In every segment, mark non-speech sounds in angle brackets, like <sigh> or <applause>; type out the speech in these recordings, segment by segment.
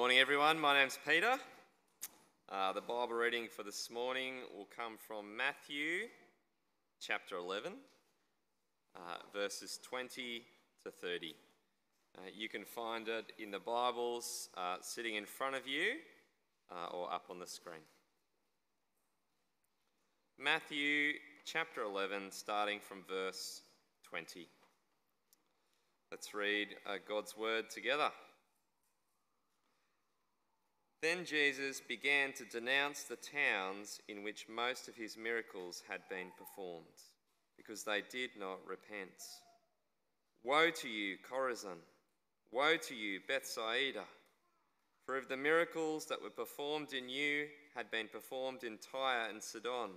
morning, everyone. My name's Peter. Uh, the Bible reading for this morning will come from Matthew chapter 11, uh, verses 20 to 30. Uh, you can find it in the Bibles uh, sitting in front of you uh, or up on the screen. Matthew chapter 11, starting from verse 20. Let's read uh, God's word together. Then Jesus began to denounce the towns in which most of his miracles had been performed, because they did not repent. Woe to you, Chorazin! Woe to you, Bethsaida! For if the miracles that were performed in you had been performed in Tyre and Sidon,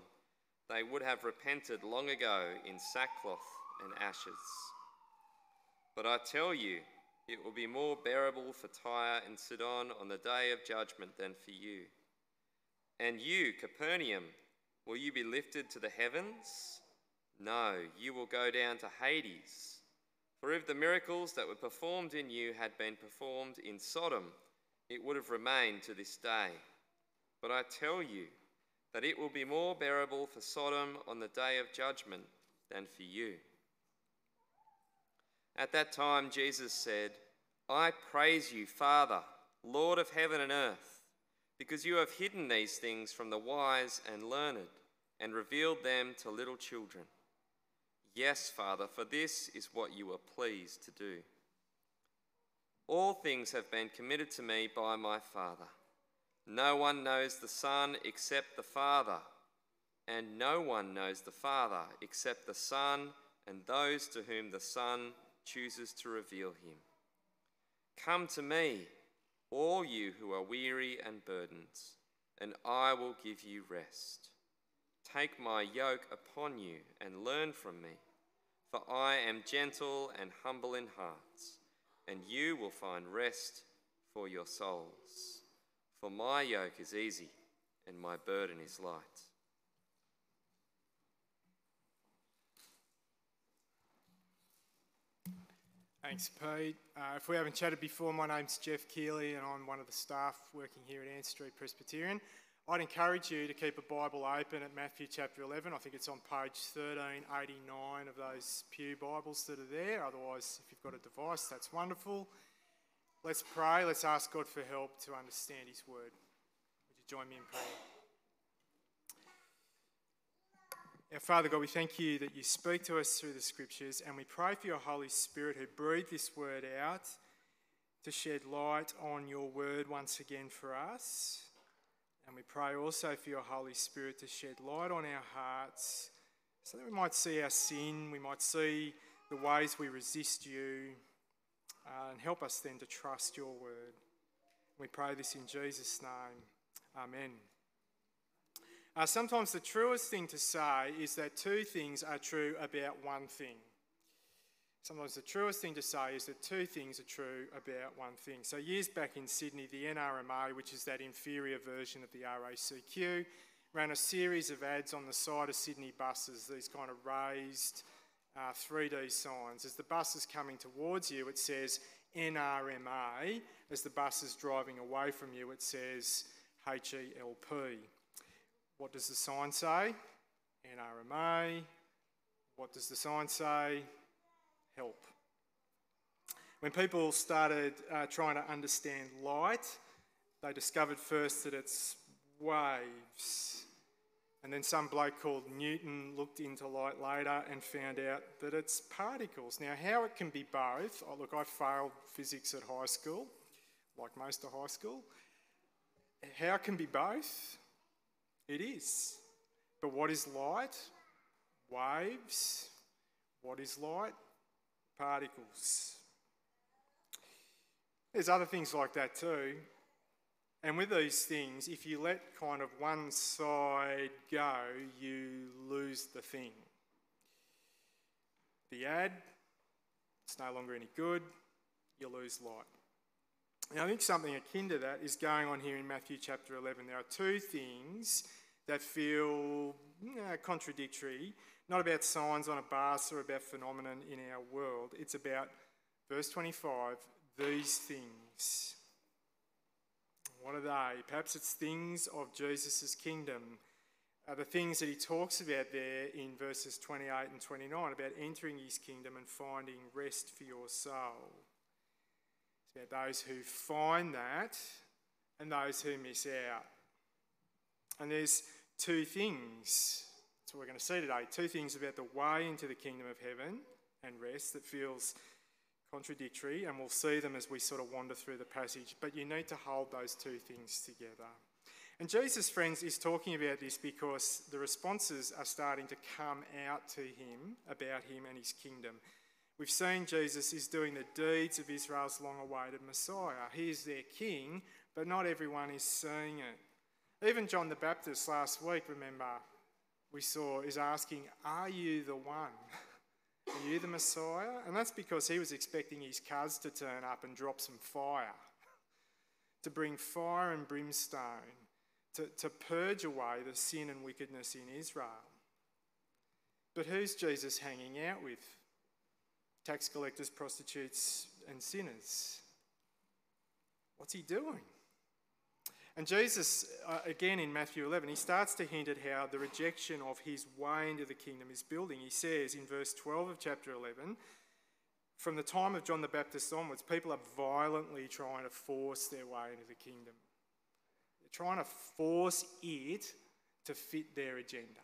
they would have repented long ago in sackcloth and ashes. But I tell you, it will be more bearable for Tyre and Sidon on the day of judgment than for you. And you, Capernaum, will you be lifted to the heavens? No, you will go down to Hades. For if the miracles that were performed in you had been performed in Sodom, it would have remained to this day. But I tell you that it will be more bearable for Sodom on the day of judgment than for you. At that time, Jesus said, I praise you, Father, Lord of heaven and earth, because you have hidden these things from the wise and learned and revealed them to little children. Yes, Father, for this is what you are pleased to do. All things have been committed to me by my Father. No one knows the Son except the Father, and no one knows the Father except the Son and those to whom the Son chooses to reveal him. Come to me, all you who are weary and burdened, and I will give you rest. Take my yoke upon you and learn from me, for I am gentle and humble in heart, and you will find rest for your souls. For my yoke is easy and my burden is light. Thanks, Pete. Uh, if we haven't chatted before, my name's Jeff Keighley and I'm one of the staff working here at Ann Street Presbyterian. I'd encourage you to keep a Bible open at Matthew chapter 11. I think it's on page 1389 of those Pew Bibles that are there. Otherwise, if you've got a device, that's wonderful. Let's pray. Let's ask God for help to understand His word. Would you join me in prayer? Our Father God, we thank you that you speak to us through the scriptures, and we pray for your Holy Spirit who breathed this word out to shed light on your word once again for us. And we pray also for your Holy Spirit to shed light on our hearts so that we might see our sin, we might see the ways we resist you, uh, and help us then to trust your word. We pray this in Jesus' name. Amen. Uh, sometimes the truest thing to say is that two things are true about one thing. Sometimes the truest thing to say is that two things are true about one thing. So, years back in Sydney, the NRMA, which is that inferior version of the RACQ, ran a series of ads on the side of Sydney buses, these kind of raised uh, 3D signs. As the bus is coming towards you, it says NRMA. As the bus is driving away from you, it says HELP. What does the sign say? NRMA. What does the sign say? Help. When people started uh, trying to understand light, they discovered first that it's waves. And then some bloke called Newton looked into light later and found out that it's particles. Now, how it can be both, oh, look, I failed physics at high school, like most of high school. How can be both? It is. But what is light? Waves. What is light? Particles. There's other things like that too. And with these things, if you let kind of one side go, you lose the thing. The ad, it's no longer any good, you lose light. I think something akin to that is going on here in Matthew chapter 11. There are two things that feel contradictory, not about signs on a bus or about phenomenon in our world. It's about, verse 25, these things. What are they? Perhaps it's things of Jesus' kingdom. Uh, the things that he talks about there in verses 28 and 29 about entering his kingdom and finding rest for your soul. About those who find that and those who miss out. And there's two things. That's what we're going to see today. Two things about the way into the kingdom of heaven and rest that feels contradictory, and we'll see them as we sort of wander through the passage. But you need to hold those two things together. And Jesus, friends, is talking about this because the responses are starting to come out to him about him and his kingdom. We've seen Jesus is doing the deeds of Israel's long awaited Messiah. He is their king, but not everyone is seeing it. Even John the Baptist last week, remember, we saw, is asking, Are you the one? Are you the Messiah? And that's because he was expecting his cuz to turn up and drop some fire, to bring fire and brimstone, to, to purge away the sin and wickedness in Israel. But who's Jesus hanging out with? Tax collectors, prostitutes, and sinners. What's he doing? And Jesus, uh, again in Matthew 11, he starts to hint at how the rejection of his way into the kingdom is building. He says in verse 12 of chapter 11, from the time of John the Baptist onwards, people are violently trying to force their way into the kingdom. They're trying to force it to fit their agenda.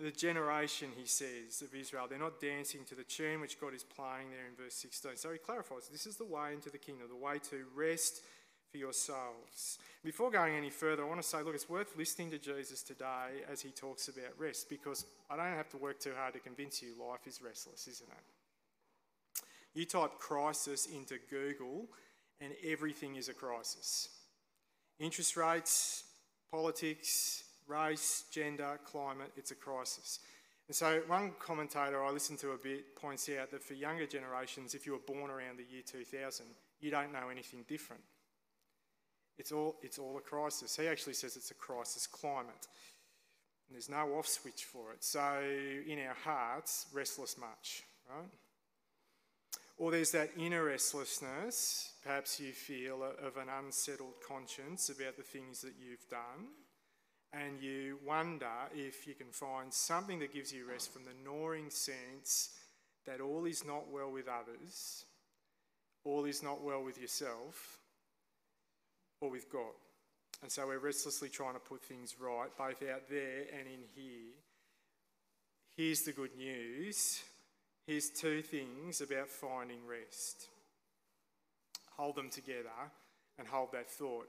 The generation, he says, of Israel, they're not dancing to the tune which God is playing there in verse 16. So he clarifies this is the way into the kingdom, the way to rest for yourselves. Before going any further, I want to say, look, it's worth listening to Jesus today as he talks about rest because I don't have to work too hard to convince you life is restless, isn't it? You type crisis into Google and everything is a crisis. Interest rates, politics, race, gender, climate, it's a crisis. And so, one commentator I listened to a bit points out that for younger generations, if you were born around the year 2000, you don't know anything different. It's all, it's all a crisis. He actually says it's a crisis climate. And there's no off switch for it. So, in our hearts, restless much, right? Or there's that inner restlessness, perhaps you feel, of an unsettled conscience about the things that you've done. And you wonder if you can find something that gives you rest from the gnawing sense that all is not well with others, all is not well with yourself, or with God. And so we're restlessly trying to put things right, both out there and in here. Here's the good news. Here's two things about finding rest. Hold them together and hold that thought.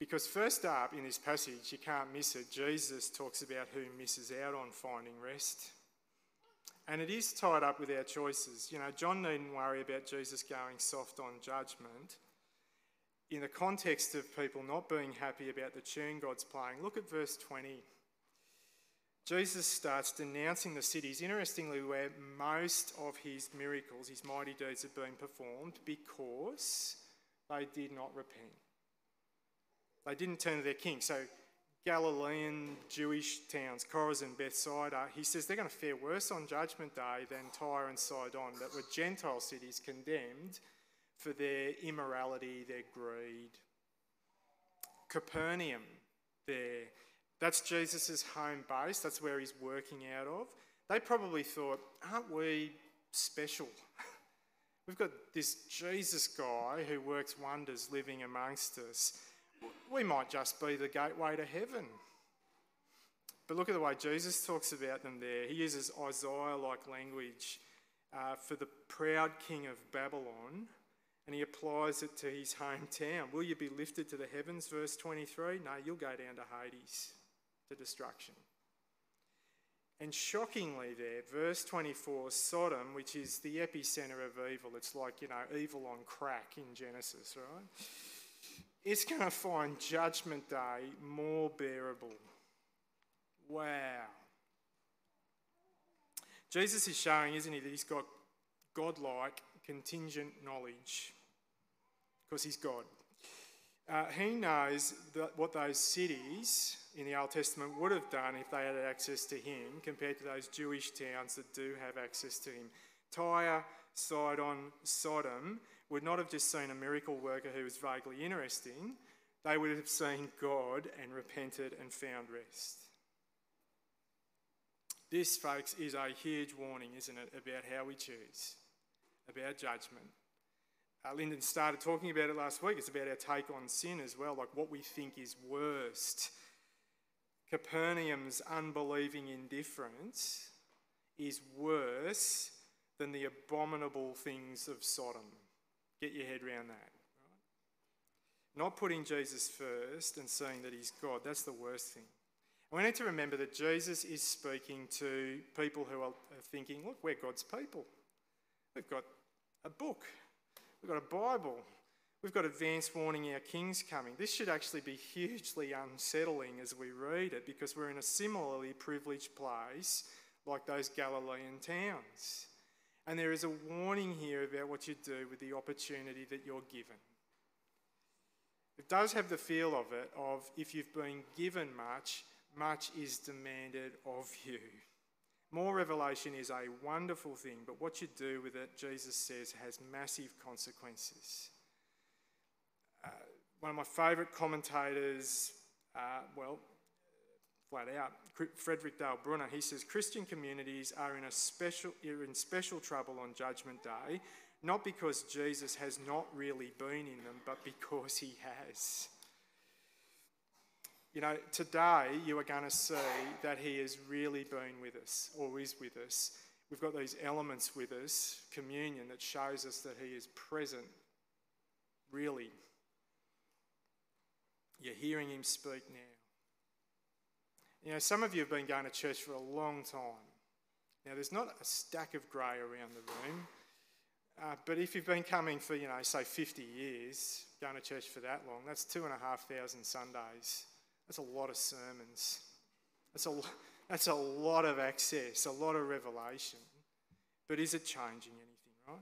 Because, first up in this passage, you can't miss it, Jesus talks about who misses out on finding rest. And it is tied up with our choices. You know, John needn't worry about Jesus going soft on judgment in the context of people not being happy about the tune God's playing, look at verse 20. Jesus starts denouncing the cities, interestingly, where most of his miracles, his mighty deeds, have been performed because they did not repent. They didn't turn to their king. So, Galilean Jewish towns, Chorazin, Bethsaida, he says they're going to fare worse on Judgment Day than Tyre and Sidon, that were Gentile cities condemned for their immorality, their greed. Capernaum, there, that's Jesus' home base, that's where he's working out of. They probably thought, aren't we special? <laughs> We've got this Jesus guy who works wonders living amongst us. We might just be the gateway to heaven. But look at the way Jesus talks about them there. He uses Isaiah like language uh, for the proud king of Babylon and he applies it to his hometown. Will you be lifted to the heavens? Verse 23. No, you'll go down to Hades, to destruction. And shockingly, there, verse 24, Sodom, which is the epicenter of evil, it's like, you know, evil on crack in Genesis, right? It's going to find Judgment Day more bearable. Wow. Jesus is showing, isn't he, that he's got godlike contingent knowledge because he's God. Uh, he knows what those cities in the Old Testament would have done if they had access to him compared to those Jewish towns that do have access to him. Tyre, Sidon, Sodom would not have just seen a miracle worker who was vaguely interesting, they would have seen God and repented and found rest. This, folks, is a huge warning, isn't it, about how we choose, about judgment. Uh, Lyndon started talking about it last week. It's about our take on sin as well, like what we think is worst. Capernaum's unbelieving indifference is worse than the abominable things of Sodom. Get your head around that. Right? Not putting Jesus first and saying that he's God, that's the worst thing. And we need to remember that Jesus is speaking to people who are thinking, look, we're God's people. We've got a book, we've got a Bible, we've got advance warning our king's coming. This should actually be hugely unsettling as we read it because we're in a similarly privileged place like those Galilean towns. And there is a warning here about what you do with the opportunity that you're given. It does have the feel of it of if you've been given much, much is demanded of you. More revelation is a wonderful thing, but what you do with it, Jesus says, has massive consequences. Uh, one of my favourite commentators, uh, well, flat out. Frederick Dale Bruner, he says Christian communities are in, a special, are in special trouble on Judgment Day, not because Jesus has not really been in them, but because he has. You know, today you are going to see that he has really been with us, or is with us. We've got these elements with us, communion, that shows us that he is present, really. You're hearing him speak now. You know, some of you have been going to church for a long time. Now, there's not a stack of grey around the room, uh, but if you've been coming for, you know, say 50 years, going to church for that long, that's two and a half thousand Sundays. That's a lot of sermons. That's a, that's a lot of access, a lot of revelation. But is it changing anything, right?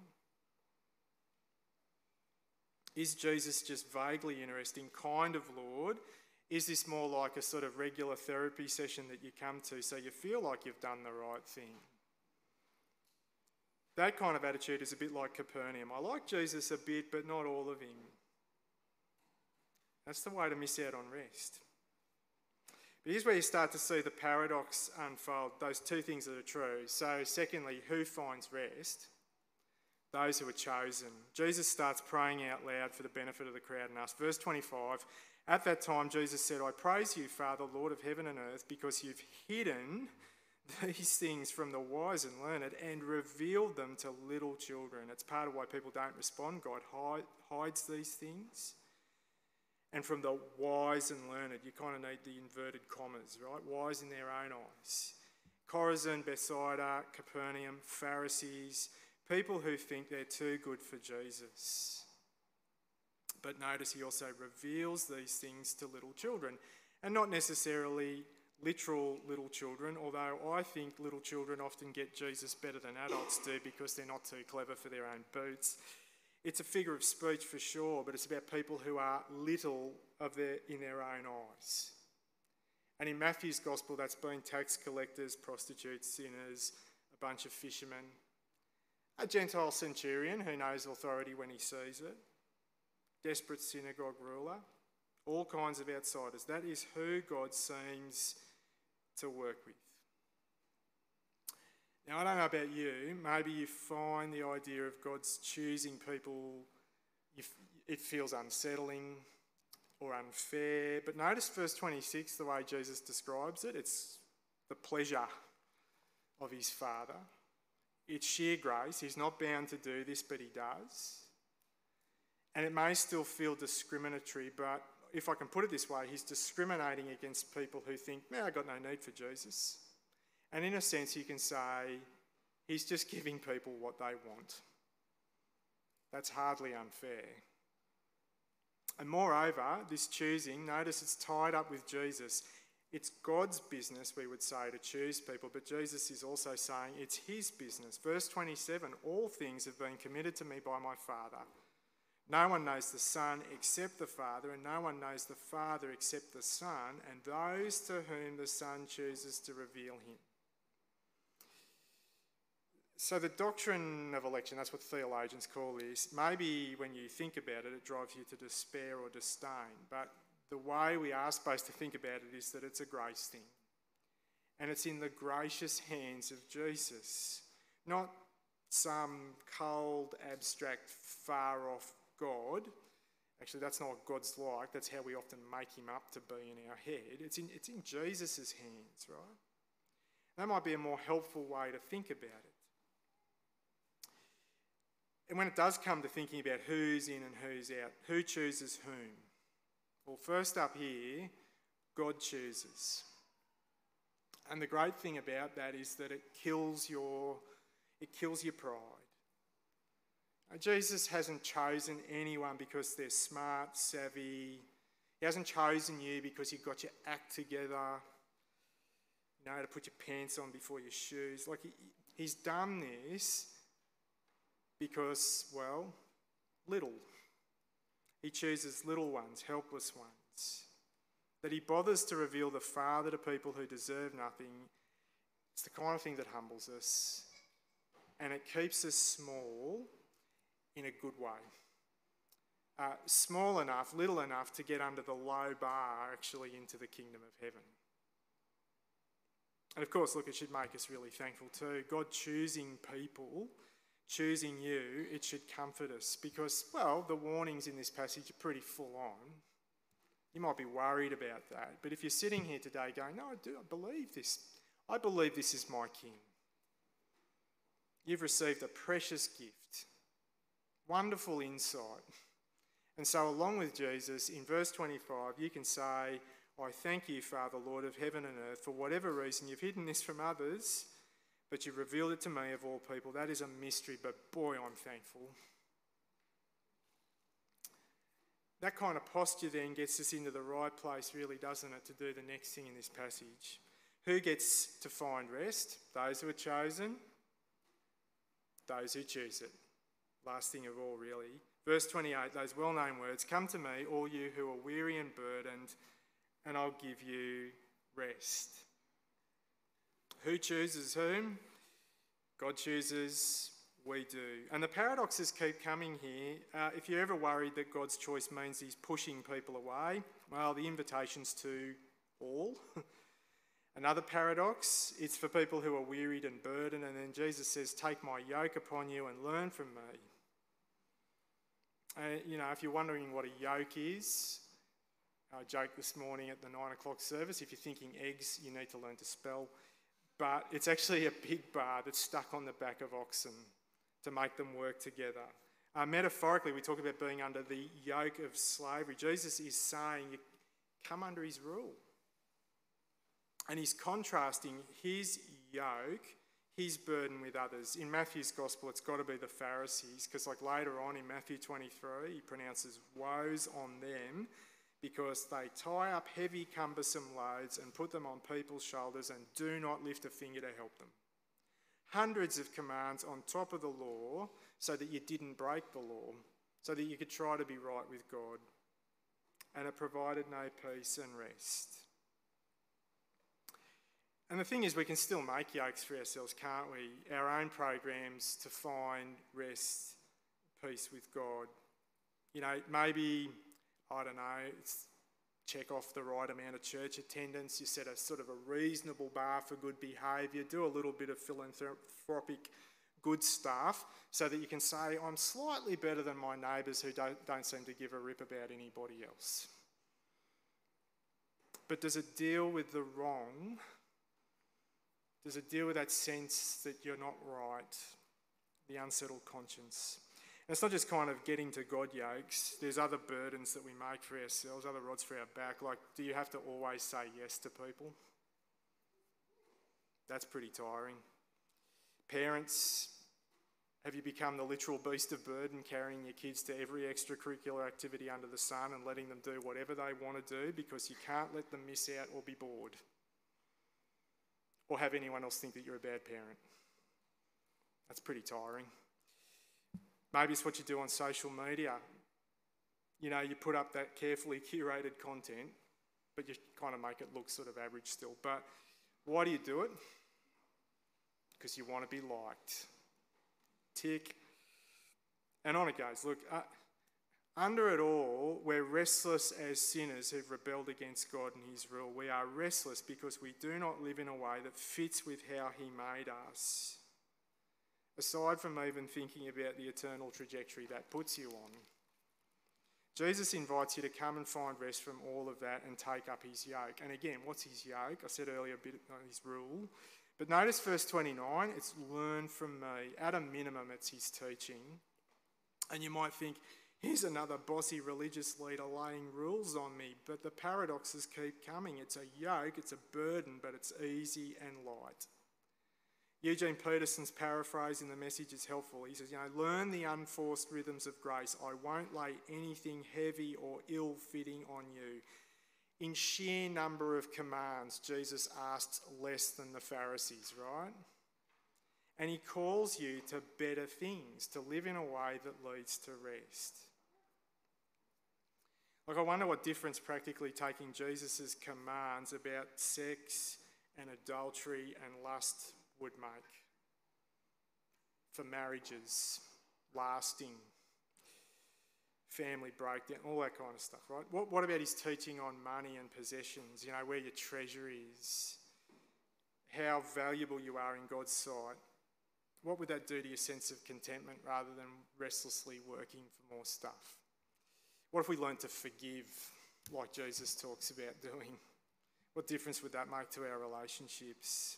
Is Jesus just vaguely interesting, kind of Lord? Is this more like a sort of regular therapy session that you come to so you feel like you've done the right thing? That kind of attitude is a bit like Capernaum. I like Jesus a bit, but not all of him. That's the way to miss out on rest. But here's where you start to see the paradox unfold those two things that are true. So, secondly, who finds rest? Those who are chosen. Jesus starts praying out loud for the benefit of the crowd and us. Verse 25 at that time, Jesus said, I praise you, Father, Lord of heaven and earth, because you've hidden these things from the wise and learned and revealed them to little children. It's part of why people don't respond. God hide, hides these things. And from the wise and learned, you kind of need the inverted commas, right? Wise in their own eyes. Chorazin, Bethsaida, Capernaum, Pharisees, people who think they're too good for Jesus. But notice he also reveals these things to little children, and not necessarily literal little children, although I think little children often get Jesus better than adults do because they're not too clever for their own boots. It's a figure of speech for sure, but it's about people who are little of their, in their own eyes. And in Matthew's gospel, that's been tax collectors, prostitutes, sinners, a bunch of fishermen, a Gentile centurion who knows authority when he sees it, desperate synagogue ruler, all kinds of outsiders. That is who God seems to work with. Now, I don't know about you, maybe you find the idea of God's choosing people, it feels unsettling or unfair. But notice verse 26, the way Jesus describes it it's the pleasure of his Father. It's sheer grace. He's not bound to do this, but he does. And it may still feel discriminatory, but if I can put it this way, he's discriminating against people who think, man, I've got no need for Jesus. And in a sense, you can say he's just giving people what they want. That's hardly unfair. And moreover, this choosing, notice it's tied up with Jesus. It's God's business, we would say, to choose people, but Jesus is also saying it's his business. Verse 27 All things have been committed to me by my Father. No one knows the Son except the Father, and no one knows the Father except the Son, and those to whom the Son chooses to reveal him. So, the doctrine of election, that's what theologians call this, maybe when you think about it, it drives you to despair or disdain. But the way we are supposed to think about it is that it's a grace thing. And it's in the gracious hands of Jesus, not some cold, abstract, far off God. Actually, that's not what God's like. That's how we often make him up to be in our head. It's in, it's in Jesus' hands, right? That might be a more helpful way to think about it. And when it does come to thinking about who's in and who's out, who chooses whom? Well, first up here, God chooses. And the great thing about that is that it kills your, it kills your pride. Jesus hasn't chosen anyone because they're smart, savvy. He hasn't chosen you because you've got your act together, you know, to put your pants on before your shoes. Like, he, he's done this because, well, little. He chooses little ones, helpless ones. That he bothers to reveal the Father to people who deserve nothing. It's the kind of thing that humbles us and it keeps us small in a good way. Uh, small enough, little enough to get under the low bar actually into the kingdom of heaven. And of course, look, it should make us really thankful too. God choosing people choosing you, it should comfort us because, well, the warnings in this passage are pretty full on. You might be worried about that, but if you're sitting here today going, No, I do, I believe this. I believe this is my King. You've received a precious gift, wonderful insight. And so, along with Jesus, in verse 25, you can say, I thank you, Father, Lord of heaven and earth, for whatever reason you've hidden this from others but you've revealed it to me of all people. That is a mystery, but boy, I'm thankful. That kind of posture then gets us into the right place, really, doesn't it, to do the next thing in this passage. Who gets to find rest? Those who are chosen, those who choose it. Last thing of all, really. Verse 28, those well known words Come to me, all you who are weary and burdened, and I'll give you rest. Who chooses whom? God chooses, we do. And the paradoxes keep coming here. Uh, if you're ever worried that God's choice means he's pushing people away, well, the invitation's to all. <laughs> Another paradox, it's for people who are wearied and burdened, and then Jesus says, Take my yoke upon you and learn from me. Uh, you know, if you're wondering what a yoke is, I joked this morning at the nine o'clock service. If you're thinking eggs, you need to learn to spell but it's actually a big bar that's stuck on the back of oxen to make them work together. Uh, metaphorically, we talk about being under the yoke of slavery. Jesus is saying, come under his rule. And he's contrasting his yoke, his burden with others. In Matthew's gospel, it's got to be the Pharisees, because, like later on in Matthew 23, he pronounces woes on them because they tie up heavy, cumbersome loads and put them on people's shoulders and do not lift a finger to help them. Hundreds of commands on top of the law so that you didn't break the law, so that you could try to be right with God. And it provided no peace and rest. And the thing is, we can still make yokes for ourselves, can't we? Our own programs to find rest, peace with God. You know, maybe I don't know, check off the right amount of church attendance, you set a sort of a reasonable bar for good behaviour, do a little bit of philanthropic good stuff so that you can say, I'm slightly better than my neighbours who don't, don't seem to give a rip about anybody else. But does it deal with the wrong? Does it deal with that sense that you're not right, the unsettled conscience? And it's not just kind of getting to God yokes, there's other burdens that we make for ourselves, other rods for our back. Like, do you have to always say yes to people? That's pretty tiring. Parents, have you become the literal beast of burden, carrying your kids to every extracurricular activity under the sun and letting them do whatever they want to do because you can't let them miss out or be bored? Or have anyone else think that you're a bad parent? That's pretty tiring. Maybe it's what you do on social media. You know, you put up that carefully <laughs> curated content, but you kind of make it look sort of average still. But why do you do it? Because you want to be liked. tick. And on it goes. Look, uh, under it all, we're restless as sinners who've rebelled against God and His rule. We are restless because we do not live in a way that fits with how He made us. Aside from even thinking about the eternal trajectory that puts you on, Jesus invites you to come and find rest from all of that and take up His yoke. And again, what's His yoke? I said earlier a bit of His rule. But notice verse 29 it's learn from me. At a minimum, it's His teaching. And you might think, Here's another bossy religious leader laying rules on me, but the paradoxes keep coming. It's a yoke, it's a burden, but it's easy and light. Eugene Peterson's paraphrase in the message is helpful. He says, You know, learn the unforced rhythms of grace. I won't lay anything heavy or ill fitting on you. In sheer number of commands, Jesus asked less than the Pharisees, right? And he calls you to better things, to live in a way that leads to rest. Like, I wonder what difference practically taking Jesus' commands about sex and adultery and lust would make for marriages, lasting, family breakdown, all that kind of stuff, right? What, what about his teaching on money and possessions? You know, where your treasure is, how valuable you are in God's sight. What would that do to your sense of contentment rather than restlessly working for more stuff? What if we learned to forgive like Jesus talks about doing? What difference would that make to our relationships?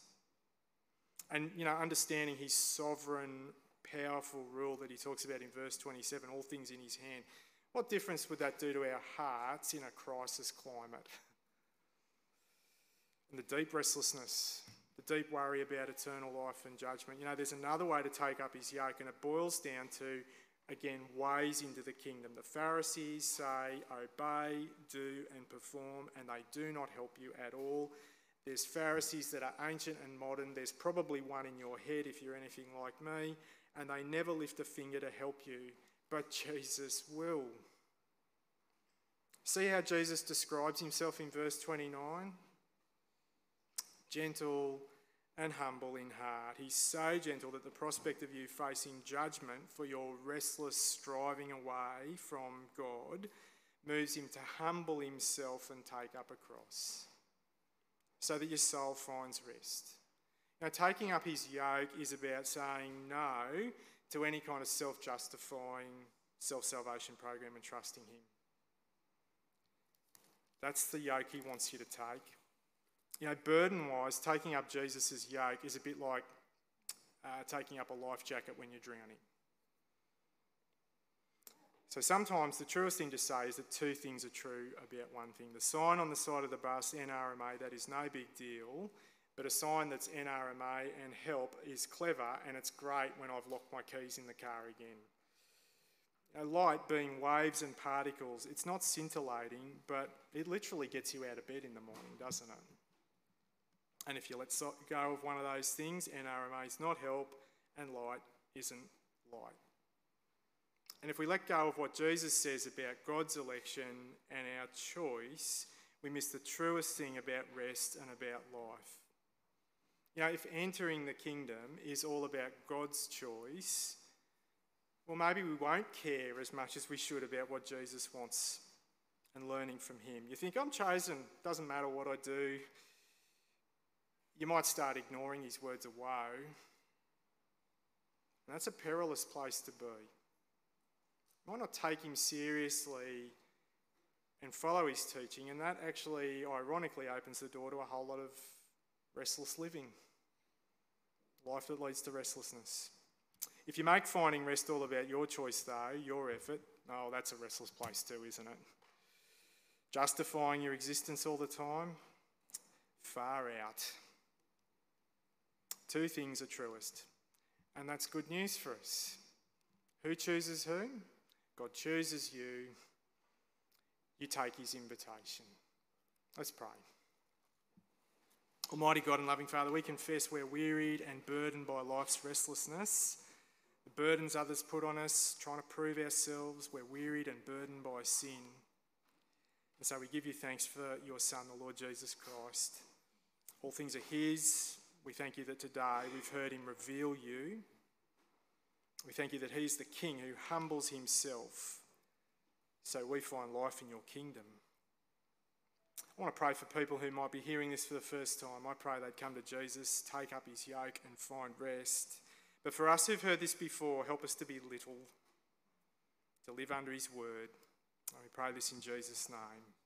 And, you know, understanding his sovereign, powerful rule that he talks about in verse 27, all things in his hand, what difference would that do to our hearts in a crisis climate? And the deep restlessness, the deep worry about eternal life and judgment. You know, there's another way to take up his yoke, and it boils down to again, ways into the kingdom. The Pharisees say, obey, do, and perform, and they do not help you at all. There's Pharisees that are ancient and modern. There's probably one in your head if you're anything like me, and they never lift a finger to help you, but <laughs> Jesus will. See how Jesus describes himself in verse 29? Gentle, and humble in heart. He's so gentle that the prospect of you facing judgment for your restless striving away from God moves him to humble himself and take up a cross so that your soul finds rest. Now, taking up his yoke is about saying no to any kind of self justifying self salvation program and trusting him. That's the yoke he wants you to take. You know, burden wise, taking up Jesus' yoke is a bit like uh, taking up a life jacket when you're drowning. So sometimes the truest thing to say is that two things are true about one thing. The sign on the side of the bus, NRMA, that is no big deal, but a sign that's NRMA and help is clever and it's great when I've locked my keys in the car again. A light being waves and particles, it's not scintillating, but it literally gets you out of bed in the morning, doesn't it? And if you let go of one of those things, NRMA is not help, and light isn't light. And if we let go of what Jesus says about God's election and our choice, we miss the truest thing about rest and about life. You know, if entering the kingdom is all about God's choice, well, maybe we won't care as much as we should about what Jesus wants and learning from Him. You think, I'm chosen, doesn't matter what I do, you might start ignoring his words of woe. And that's a perilous place to be. You might not take him seriously and follow his teaching, and that actually, ironically, opens the door to a whole lot of restless living. Life that leads to restlessness. If you make finding rest all about your choice, though, your effort, oh, that's a restless place too, isn't it? Justifying your existence all the time, far out. Two things are truest, and that's good news for us. Who chooses whom? God chooses you. You take his invitation. Let's pray. Almighty God and loving Father, we confess we're wearied and burdened by life's restlessness. The burdens others put on us, trying to prove ourselves, we're wearied and burdened by sin. And so we give you thanks for your Son, the Lord Jesus Christ. All things are His, we thank you that today we've heard him reveal you. We thank you that He's the King who humbles Himself so we find life in your kingdom. I want to pray for people who might be hearing this for the first time. I pray they'd come to Jesus, take up His yoke, and find rest. But for us who've heard this before, help us to be little, to live under His word. And we pray this in Jesus' name.